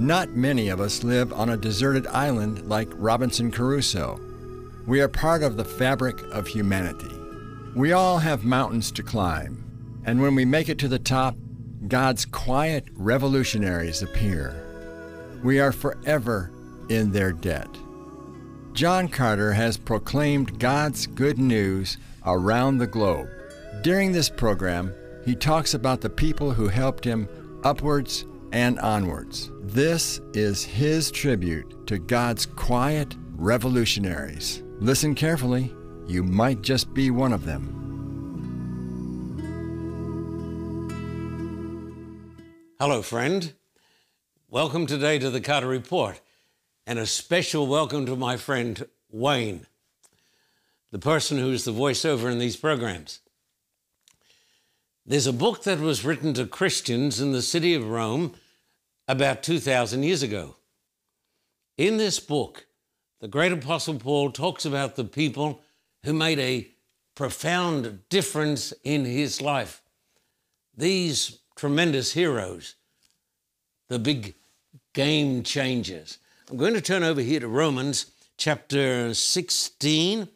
Not many of us live on a deserted island like Robinson Crusoe. We are part of the fabric of humanity. We all have mountains to climb, and when we make it to the top, God's quiet revolutionaries appear. We are forever in their debt. John Carter has proclaimed God's good news around the globe. During this program, he talks about the people who helped him upwards and onwards. This is his tribute to God's quiet revolutionaries. Listen carefully, you might just be one of them. Hello, friend. Welcome today to the Carter Report, and a special welcome to my friend Wayne, the person who is the voiceover in these programs. There's a book that was written to Christians in the city of Rome about 2,000 years ago. In this book, the great Apostle Paul talks about the people who made a profound difference in his life. These tremendous heroes, the big game changers. I'm going to turn over here to Romans chapter 16,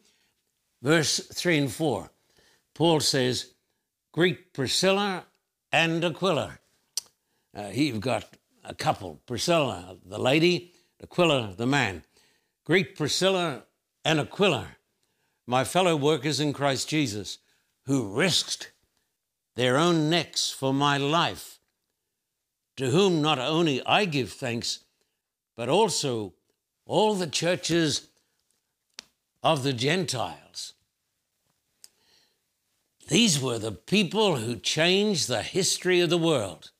verse 3 and 4. Paul says, Greet Priscilla and Aquila. Uh, you've got a couple, Priscilla, the lady, Aquila, the man. Greet Priscilla and Aquila, my fellow workers in Christ Jesus, who risked their own necks for my life, to whom not only I give thanks, but also all the churches of the Gentiles. These were the people who changed the history of the world.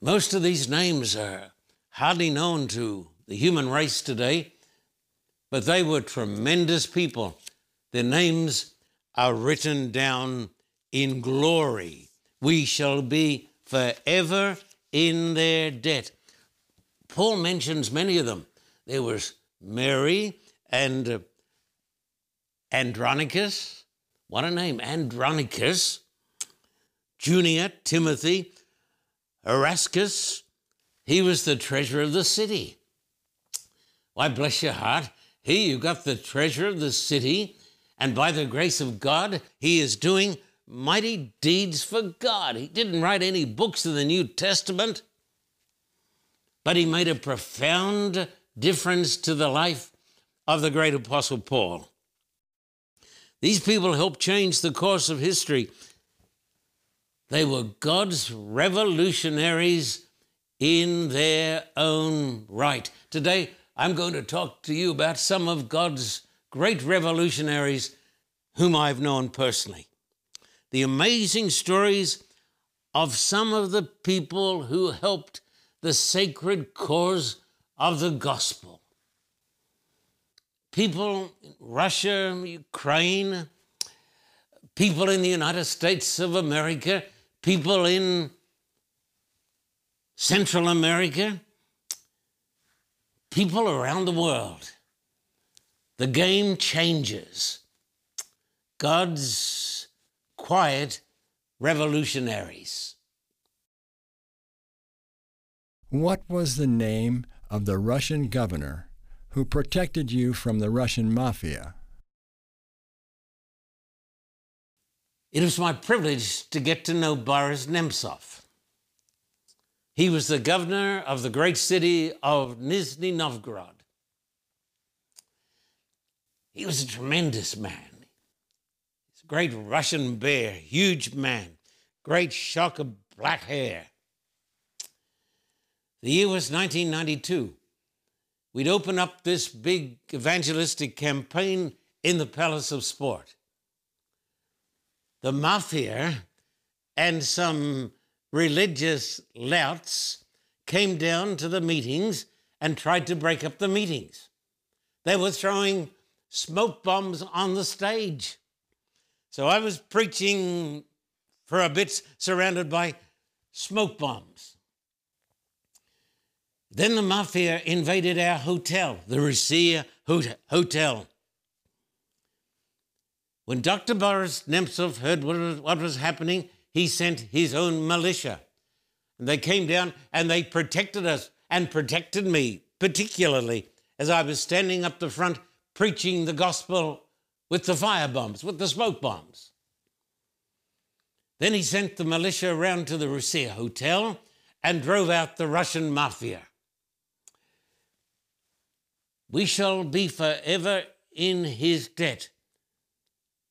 Most of these names are hardly known to the human race today, but they were tremendous people. Their names are written down in glory. We shall be forever in their debt. Paul mentions many of them. There was Mary and uh, Andronicus. What a name, Andronicus. Junia, Timothy, Erastus. He was the treasurer of the city. Why, bless your heart, here you've got the treasurer of the city, and by the grace of God, he is doing mighty deeds for God. He didn't write any books in the New Testament, but he made a profound difference to the life of the great Apostle Paul. These people helped change the course of history. They were God's revolutionaries in their own right. Today, I'm going to talk to you about some of God's great revolutionaries whom I've known personally. The amazing stories of some of the people who helped the sacred cause of the gospel. People in Russia, Ukraine, people in the United States of America, people in Central America, people around the world. The game changes. God's quiet revolutionaries. What was the name of the Russian governor who protected you from the Russian mafia? It was my privilege to get to know Boris Nemtsov. He was the governor of the great city of Nizhny Novgorod. He was a tremendous man. He's a great Russian bear, huge man, great shock of black hair. The year was 1992. We'd open up this big evangelistic campaign in the Palace of Sport. The mafia and some religious louts came down to the meetings and tried to break up the meetings. They were throwing smoke bombs on the stage. So I was preaching for a bit surrounded by smoke bombs. Then the mafia invaded our hotel, the Russia Hotel. When Dr. Boris Nemtsov heard what was happening, he sent his own militia. And they came down and they protected us and protected me, particularly as I was standing up the front preaching the gospel with the fire bombs, with the smoke bombs. Then he sent the militia around to the Russia Hotel and drove out the Russian mafia. We shall be forever in his debt.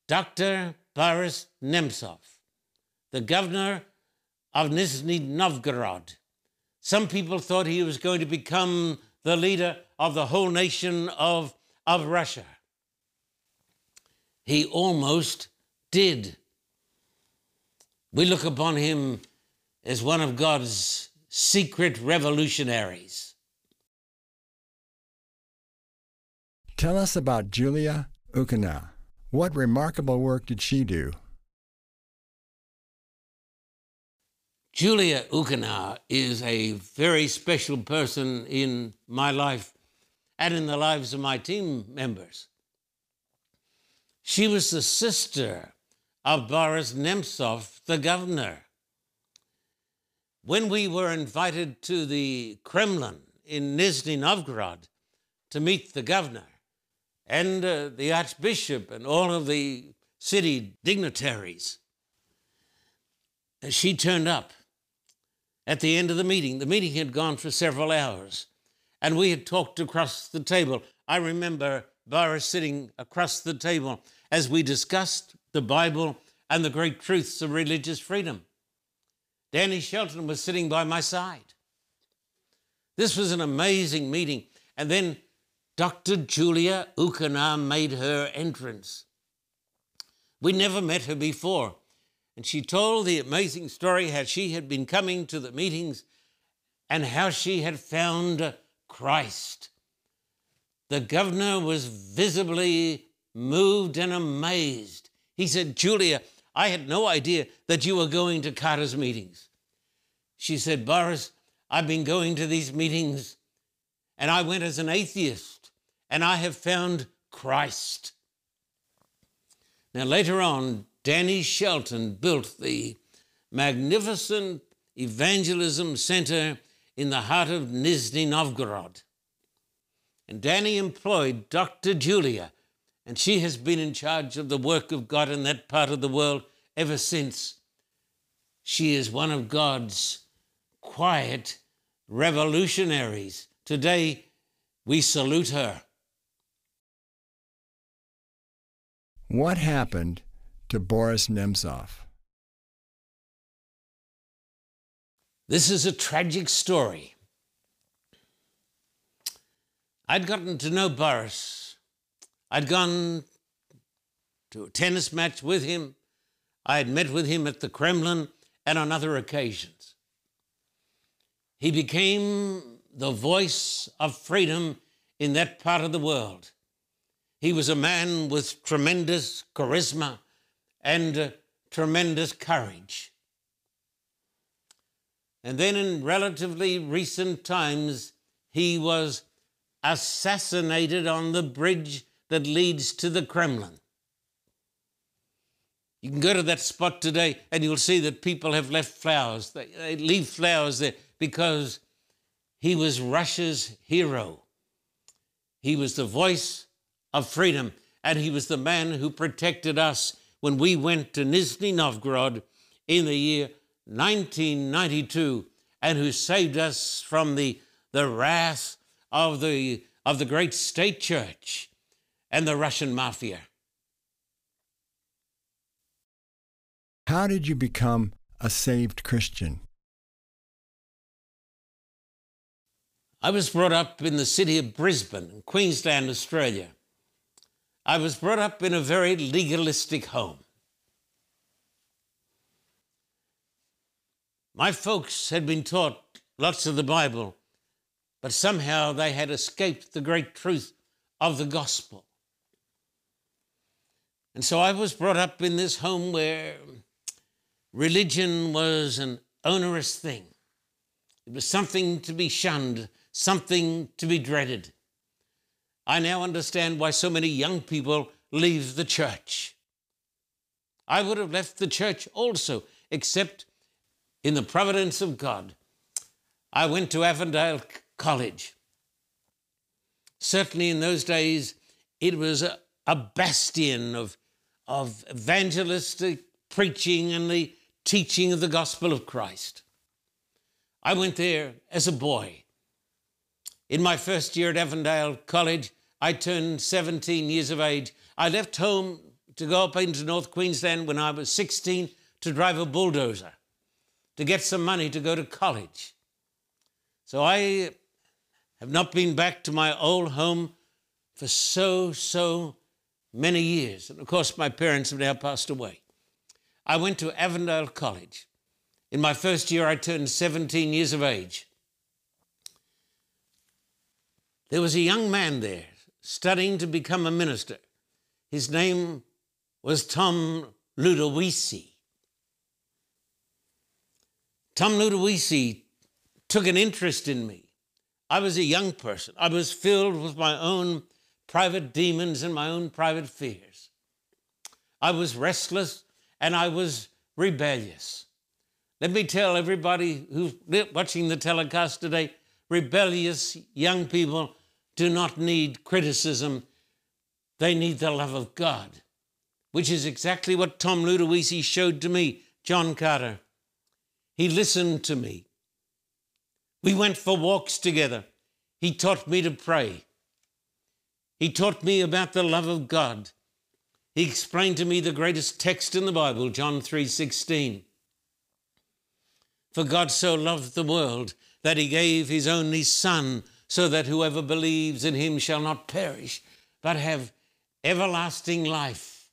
Dr. Boris Nemtsov, the governor of Nizhny Novgorod. Some people thought he was going to become the leader of the whole nation of, of Russia. He almost did. We look upon him as one of God's secret revolutionaries. Tell us about Julia Ukina. What remarkable work did she do? Julia Ukina is a very special person in my life and in the lives of my team members. She was the sister of Boris Nemtsov, the governor. When we were invited to the Kremlin in Nizhny Novgorod to meet the governor and uh, the archbishop and all of the city dignitaries, she turned up at the end of the meeting. The meeting had gone for several hours, and we had talked across the table. I remember Boris sitting across the table as we discussed the Bible and the great truths of religious freedom. Danny Shelton was sitting by my side. This was an amazing meeting. And then Dr. Julia Ukina made her entrance. We never met her before. And she told the amazing story how she had been coming to the meetings and how she had found Christ. The governor was visibly moved and amazed. He said, Julia, I had no idea that you were going to Carter's meetings. She said, Boris, I've been going to these meetings and I went as an atheist and I have found Christ. Now, later on, Danny Shelton built the magnificent evangelism center in the heart of Nizhny Novgorod. And Danny employed Dr. Julia, and she has been in charge of the work of God in that part of the world ever since. She is one of God's quiet revolutionaries. Today, we salute her. What happened to Boris Nemtsov. This is a tragic story. I'd gotten to know Boris. I'd gone to a tennis match with him. I had met with him at the Kremlin and on other occasions. He became the voice of freedom in that part of the world. He was a man with tremendous charisma and uh, tremendous courage. And then in relatively recent times, he was assassinated on the bridge that leads to the Kremlin. You can go to that spot today and you'll see that people have left flowers. They, they leave flowers there because he was Russia's hero. He was the voice of freedom, and he was the man who protected us when we went to Nizhny Novgorod in the year 1992 and who saved us from the, the wrath of the, of the great state church and the Russian mafia. How did you become a saved Christian? I was brought up in the city of Brisbane, Queensland, Australia. I was brought up in a very legalistic home. My folks had been taught lots of the Bible, but somehow they had escaped the great truth of the gospel. And so I was brought up in this home where religion was an onerous thing. It was something to be shunned, something to be dreaded. I now understand why so many young people leave the church. I would have left the church also, except in the providence of God, I went to Avondale College. Certainly in those days, it was a, a bastion of, of evangelistic preaching and the teaching of the gospel of Christ. I went there as a boy. In my first year at Avondale College, I turned 17 years of age. I left home to go up into North Queensland when I was 16 to drive a bulldozer to get some money to go to college. So I have not been back to my old home for so, so many years. And of course, my parents have now passed away. I went to Avondale College. In my first year, I turned 17 years of age. There was a young man there studying to become a minister. His name was Tom Ludowici. Tom Ludowici took an interest in me. I was a young person. I was filled with my own private demons and my own private fears. I was restless and I was rebellious. Let me tell everybody who's watching the telecast today rebellious young people do not need criticism, they need the love of God, which is exactly what Tom Ludowici showed to me, John Carter. He listened to me. We went for walks together. He taught me to pray. He taught me about the love of God. He explained to me the greatest text in the Bible, John 3:16. For God so loved the world that he gave his only son so that whoever believes in him shall not perish but have everlasting life.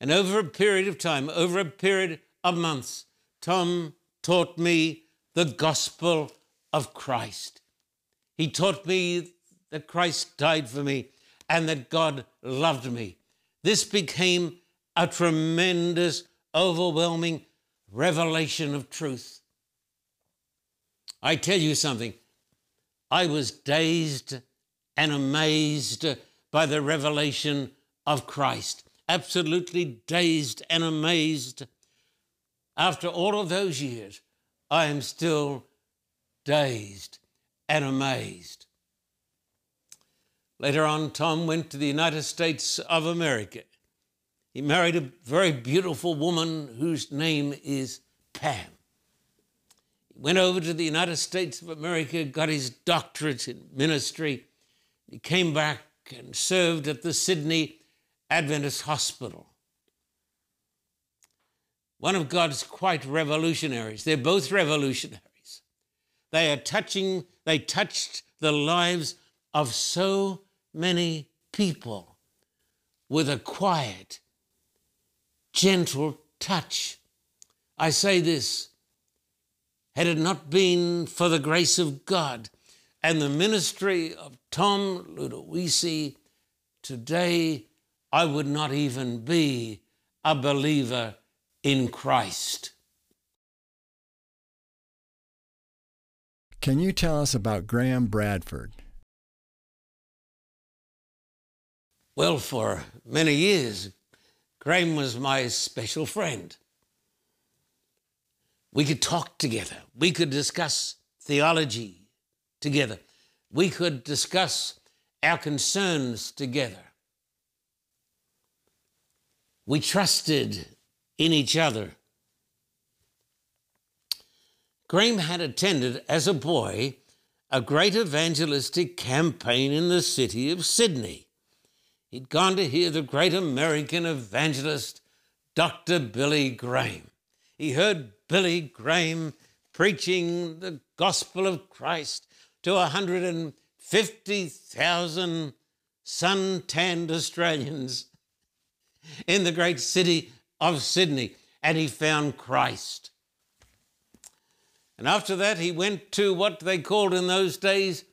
And over a period of time, over a period of months, Tom taught me the gospel of Christ. He taught me that Christ died for me and that God loved me. This became a tremendous, overwhelming revelation of truth. I tell you something, I was dazed and amazed by the revelation of Christ. Absolutely dazed and amazed. After all of those years, I am still dazed and amazed. Later on, Tom went to the United States of America. He married a very beautiful woman whose name is Pam. Went over to the United States of America, got his doctorate in ministry. He came back and served at the Sydney Adventist Hospital. One of God's quite revolutionaries. They're both revolutionaries. They are touching, they touched the lives of so many people with a quiet, gentle touch. I say this had it not been for the grace of God and the ministry of Tom Ludowici, today I would not even be a believer in Christ. Can you tell us about Graham Bradford? Well, for many years, Graham was my special friend. We could talk together. We could discuss theology together. We could discuss our concerns together. We trusted in each other. Graham had attended as a boy a great evangelistic campaign in the city of Sydney. He'd gone to hear the great American evangelist, Dr. Billy Graham. He heard Billy Graham preaching the gospel of Christ to 150,000 sun tanned Australians in the great city of Sydney, and he found Christ. And after that, he went to what they called in those days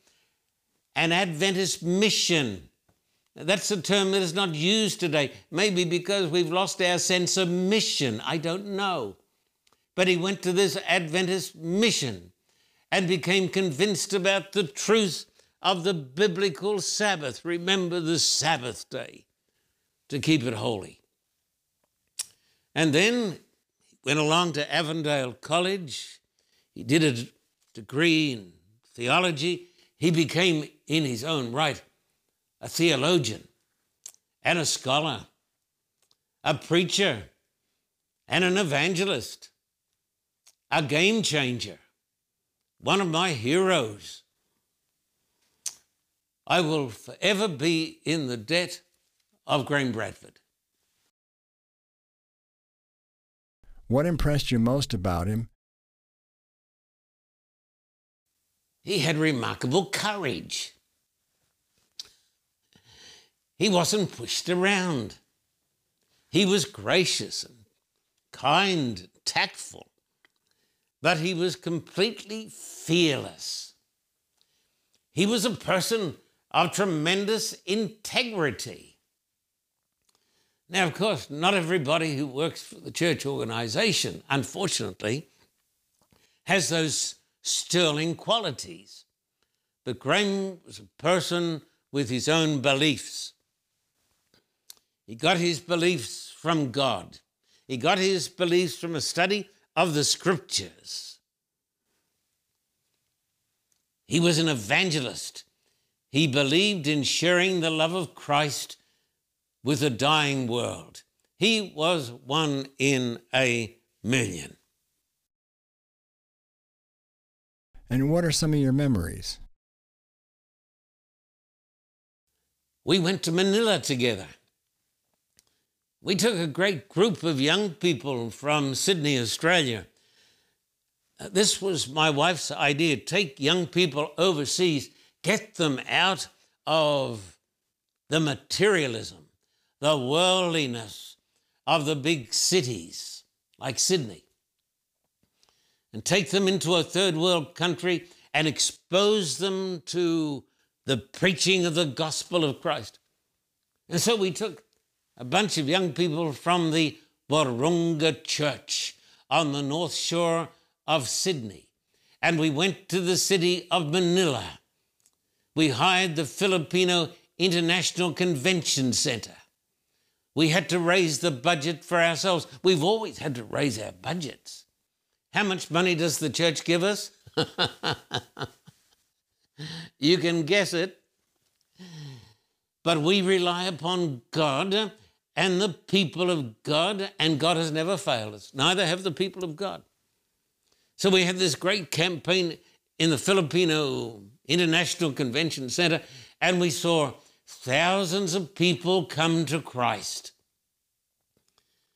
an Adventist mission. That's a term that is not used today, maybe because we've lost our sense of mission. I don't know. But he went to this Adventist mission and became convinced about the truth of the biblical Sabbath. Remember the Sabbath day to keep it holy. And then he went along to Avondale College. He did a degree in theology. He became, in his own right, a theologian and a scholar, a preacher and an evangelist, a game changer, one of my heroes. I will forever be in the debt of Graham Bradford. What impressed you most about him? He had remarkable courage. He wasn't pushed around. He was gracious and kind, tactful, but he was completely fearless. He was a person of tremendous integrity. Now, of course, not everybody who works for the church organization, unfortunately, has those sterling qualities. But Graham was a person with his own beliefs. He got his beliefs from God. He got his beliefs from a study of the scriptures. He was an evangelist. He believed in sharing the love of Christ with a dying world. He was one in a million. And what are some of your memories? We went to Manila together. We took a great group of young people from Sydney, Australia. This was my wife's idea take young people overseas, get them out of the materialism, the worldliness of the big cities like Sydney, and take them into a third world country and expose them to the preaching of the gospel of Christ. And so we took a bunch of young people from the Wahroonga Church on the north shore of Sydney. And we went to the city of Manila. We hired the Filipino International Convention Center. We had to raise the budget for ourselves. We've always had to raise our budgets. How much money does the church give us? you can guess it. But we rely upon God and the people of God, and God has never failed us. Neither have the people of God. So we had this great campaign in the Filipino International Convention Center, and we saw thousands of people come to Christ.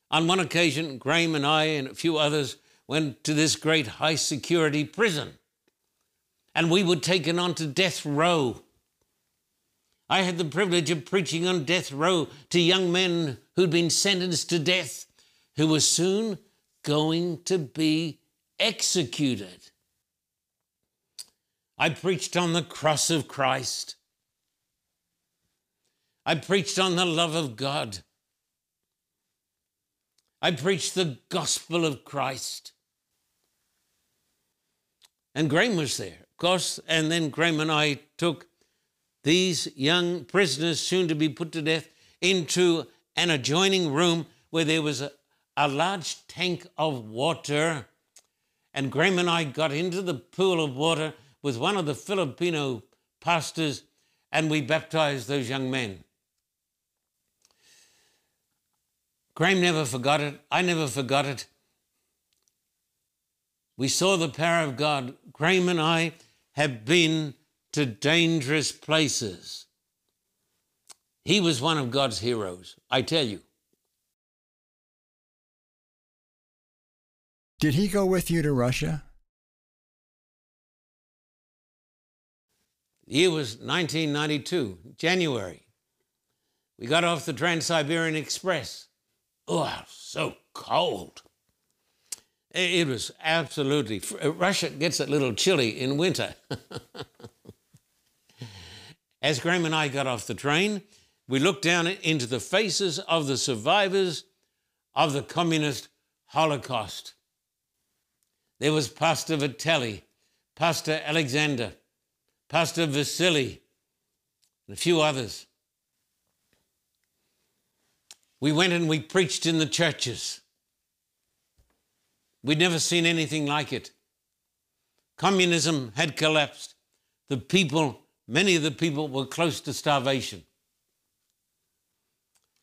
On one occasion, Graham and I and a few others went to this great high security prison, and we were taken onto death row I had the privilege of preaching on death row to young men who'd been sentenced to death, who were soon going to be executed. I preached on the cross of Christ. I preached on the love of God. I preached the gospel of Christ. And Graham was there, of course, and then Graham and I took these young prisoners, soon to be put to death, into an adjoining room where there was a, a large tank of water. And Graham and I got into the pool of water with one of the Filipino pastors, and we baptized those young men. Graham never forgot it. I never forgot it. We saw the power of God. Graham and I have been to dangerous places. He was one of God's heroes, I tell you. Did he go with you to Russia? The year was 1992, January. We got off the Trans Siberian Express. Oh, so cold. It was absolutely, Russia gets a little chilly in winter. As Graham and I got off the train, we looked down into the faces of the survivors of the communist Holocaust. There was Pastor Vitelli, Pastor Alexander, Pastor Vasily, and a few others. We went and we preached in the churches. We'd never seen anything like it. Communism had collapsed. The people, many of the people, were close to starvation.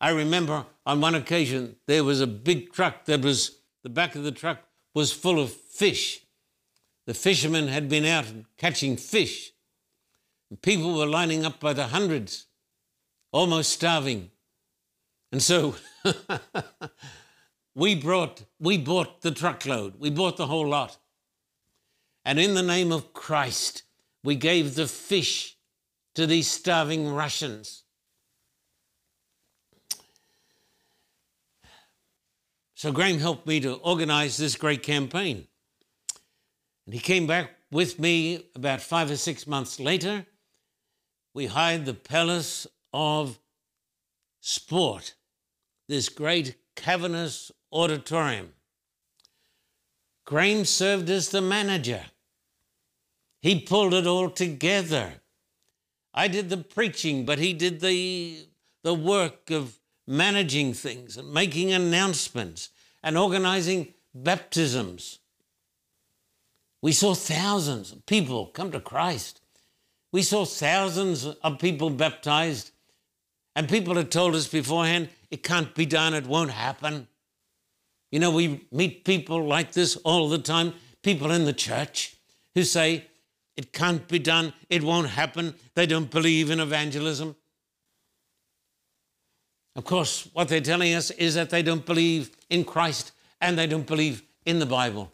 I remember on one occasion there was a big truck that was, the back of the truck was full of fish. The fishermen had been out catching fish. And people were lining up by the hundreds, almost starving. And so we brought, we bought the truckload, we bought the whole lot. And in the name of Christ, we gave the fish to these starving Russians. So Graham helped me to organize this great campaign. And he came back with me about five or six months later. We hired the Palace of Sport, this great cavernous auditorium. Graham served as the manager. He pulled it all together. I did the preaching, but he did the, the work of managing things and making announcements and organizing baptisms. We saw thousands of people come to Christ. We saw thousands of people baptized. And people had told us beforehand, it can't be done, it won't happen. You know, we meet people like this all the time, people in the church who say, it can't be done, it won't happen, they don't believe in evangelism. Of course, what they're telling us is that they don't believe in Christ and they don't believe in the Bible.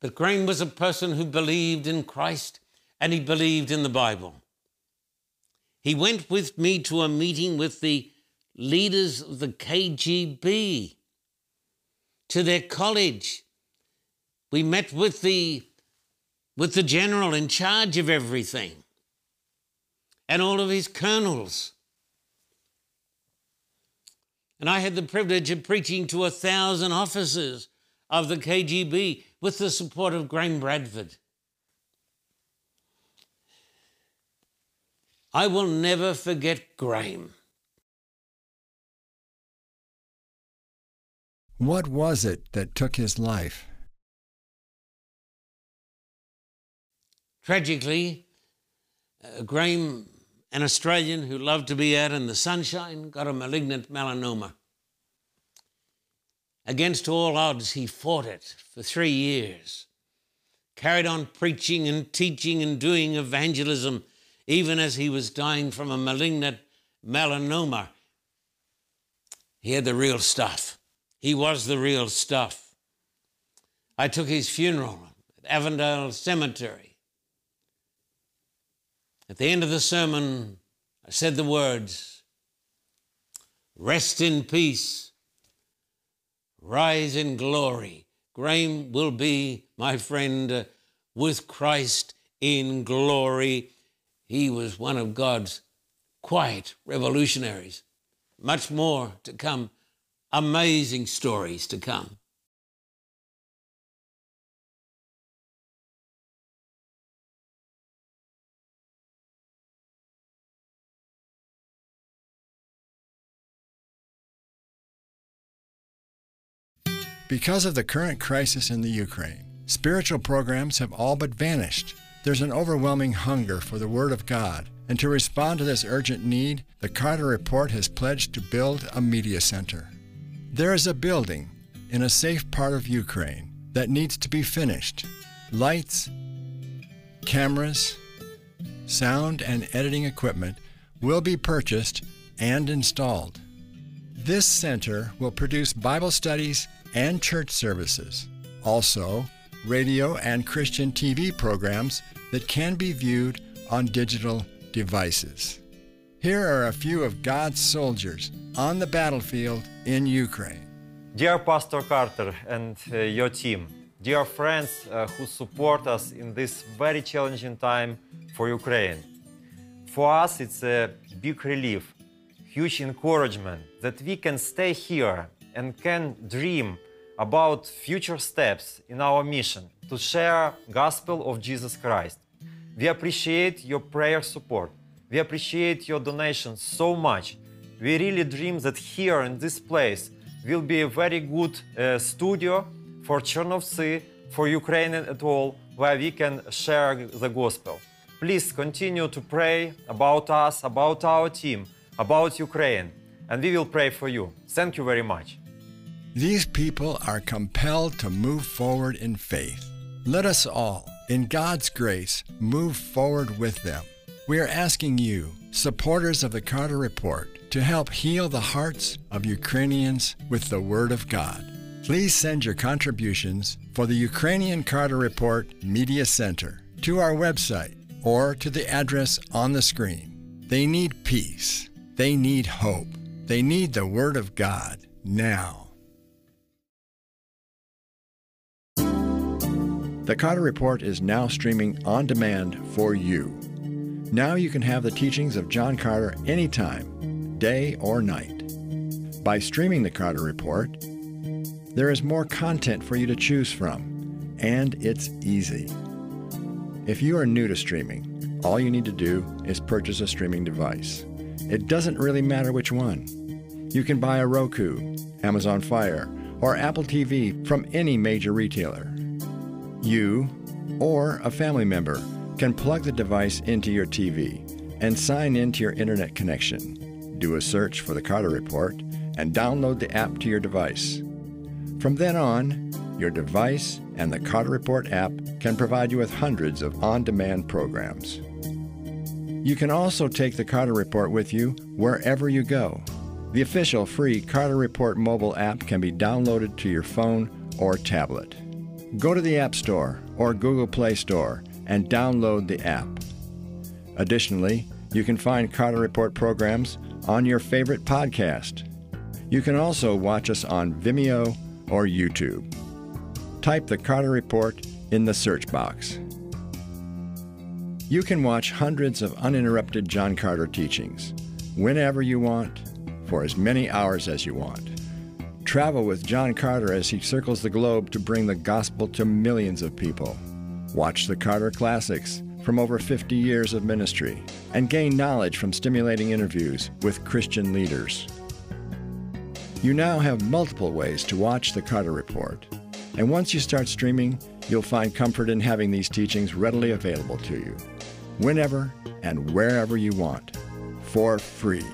But Graham was a person who believed in Christ and he believed in the Bible. He went with me to a meeting with the leaders of the KGB, to their college. We met with the, with the general in charge of everything and all of his colonels. And I had the privilege of preaching to a thousand officers of the KGB with the support of Graham Bradford. I will never forget Graham. What was it that took his life? Tragically, uh, Graham an Australian who loved to be out in the sunshine, got a malignant melanoma. Against all odds, he fought it for three years, carried on preaching and teaching and doing evangelism, even as he was dying from a malignant melanoma. He had the real stuff. He was the real stuff. I took his funeral at Avondale Cemetery. At the end of the sermon, I said the words Rest in peace, rise in glory. Graham will be, my friend, uh, with Christ in glory. He was one of God's quiet revolutionaries. Much more to come, amazing stories to come. Because of the current crisis in the Ukraine, spiritual programs have all but vanished. There's an overwhelming hunger for the Word of God, and to respond to this urgent need, the Carter Report has pledged to build a media center. There is a building in a safe part of Ukraine that needs to be finished. Lights, cameras, sound, and editing equipment will be purchased and installed. This center will produce Bible studies and church services. Also, radio and Christian TV programs that can be viewed on digital devices. Here are a few of God's soldiers on the battlefield in Ukraine. Dear Pastor Carter and uh, your team, dear friends uh, who support us in this very challenging time for Ukraine. For us, it's a big relief, huge encouragement that we can stay here and can dream about future steps in our mission to share gospel of Jesus Christ. We appreciate your prayer support. We appreciate your donations so much. We really dream that here in this place will be a very good uh, studio for Chernovtsi, for Ukrainian at all, where we can share the gospel. Please continue to pray about us, about our team, about Ukraine, and we will pray for you. Thank you very much. These people are compelled to move forward in faith. Let us all, in God's grace, move forward with them. We are asking you, supporters of the Carter Report, to help heal the hearts of Ukrainians with the Word of God. Please send your contributions for the Ukrainian Carter Report Media Center to our website or to the address on the screen. They need peace. They need hope. They need the Word of God now. The Carter Report is now streaming on demand for you. Now you can have the teachings of John Carter anytime, day or night. By streaming the Carter Report, there is more content for you to choose from, and it's easy. If you are new to streaming, all you need to do is purchase a streaming device. It doesn't really matter which one. You can buy a Roku, Amazon Fire, or Apple TV from any major retailer. You or a family member can plug the device into your TV and sign into your internet connection. Do a search for the Carter Report and download the app to your device. From then on, your device and the Carter Report app can provide you with hundreds of on demand programs. You can also take the Carter Report with you wherever you go. The official free Carter Report mobile app can be downloaded to your phone or tablet. Go to the App Store or Google Play Store and download the app. Additionally, you can find Carter Report programs on your favorite podcast. You can also watch us on Vimeo or YouTube. Type the Carter Report in the search box. You can watch hundreds of uninterrupted John Carter teachings whenever you want, for as many hours as you want. Travel with John Carter as he circles the globe to bring the gospel to millions of people. Watch the Carter Classics from over 50 years of ministry and gain knowledge from stimulating interviews with Christian leaders. You now have multiple ways to watch the Carter Report. And once you start streaming, you'll find comfort in having these teachings readily available to you, whenever and wherever you want, for free.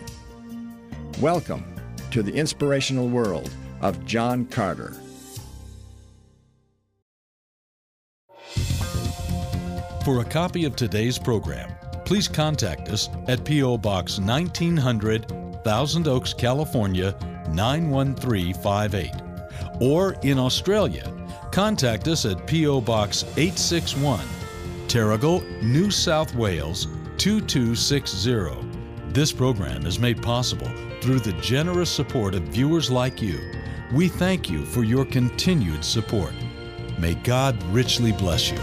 Welcome to the inspirational world of John Carter. For a copy of today's program, please contact us at P.O. Box 1900, Thousand Oaks, California 91358. Or in Australia, contact us at P.O. Box 861, Terrigal, New South Wales 2260. This program is made possible through the generous support of viewers like you. We thank you for your continued support. May God richly bless you.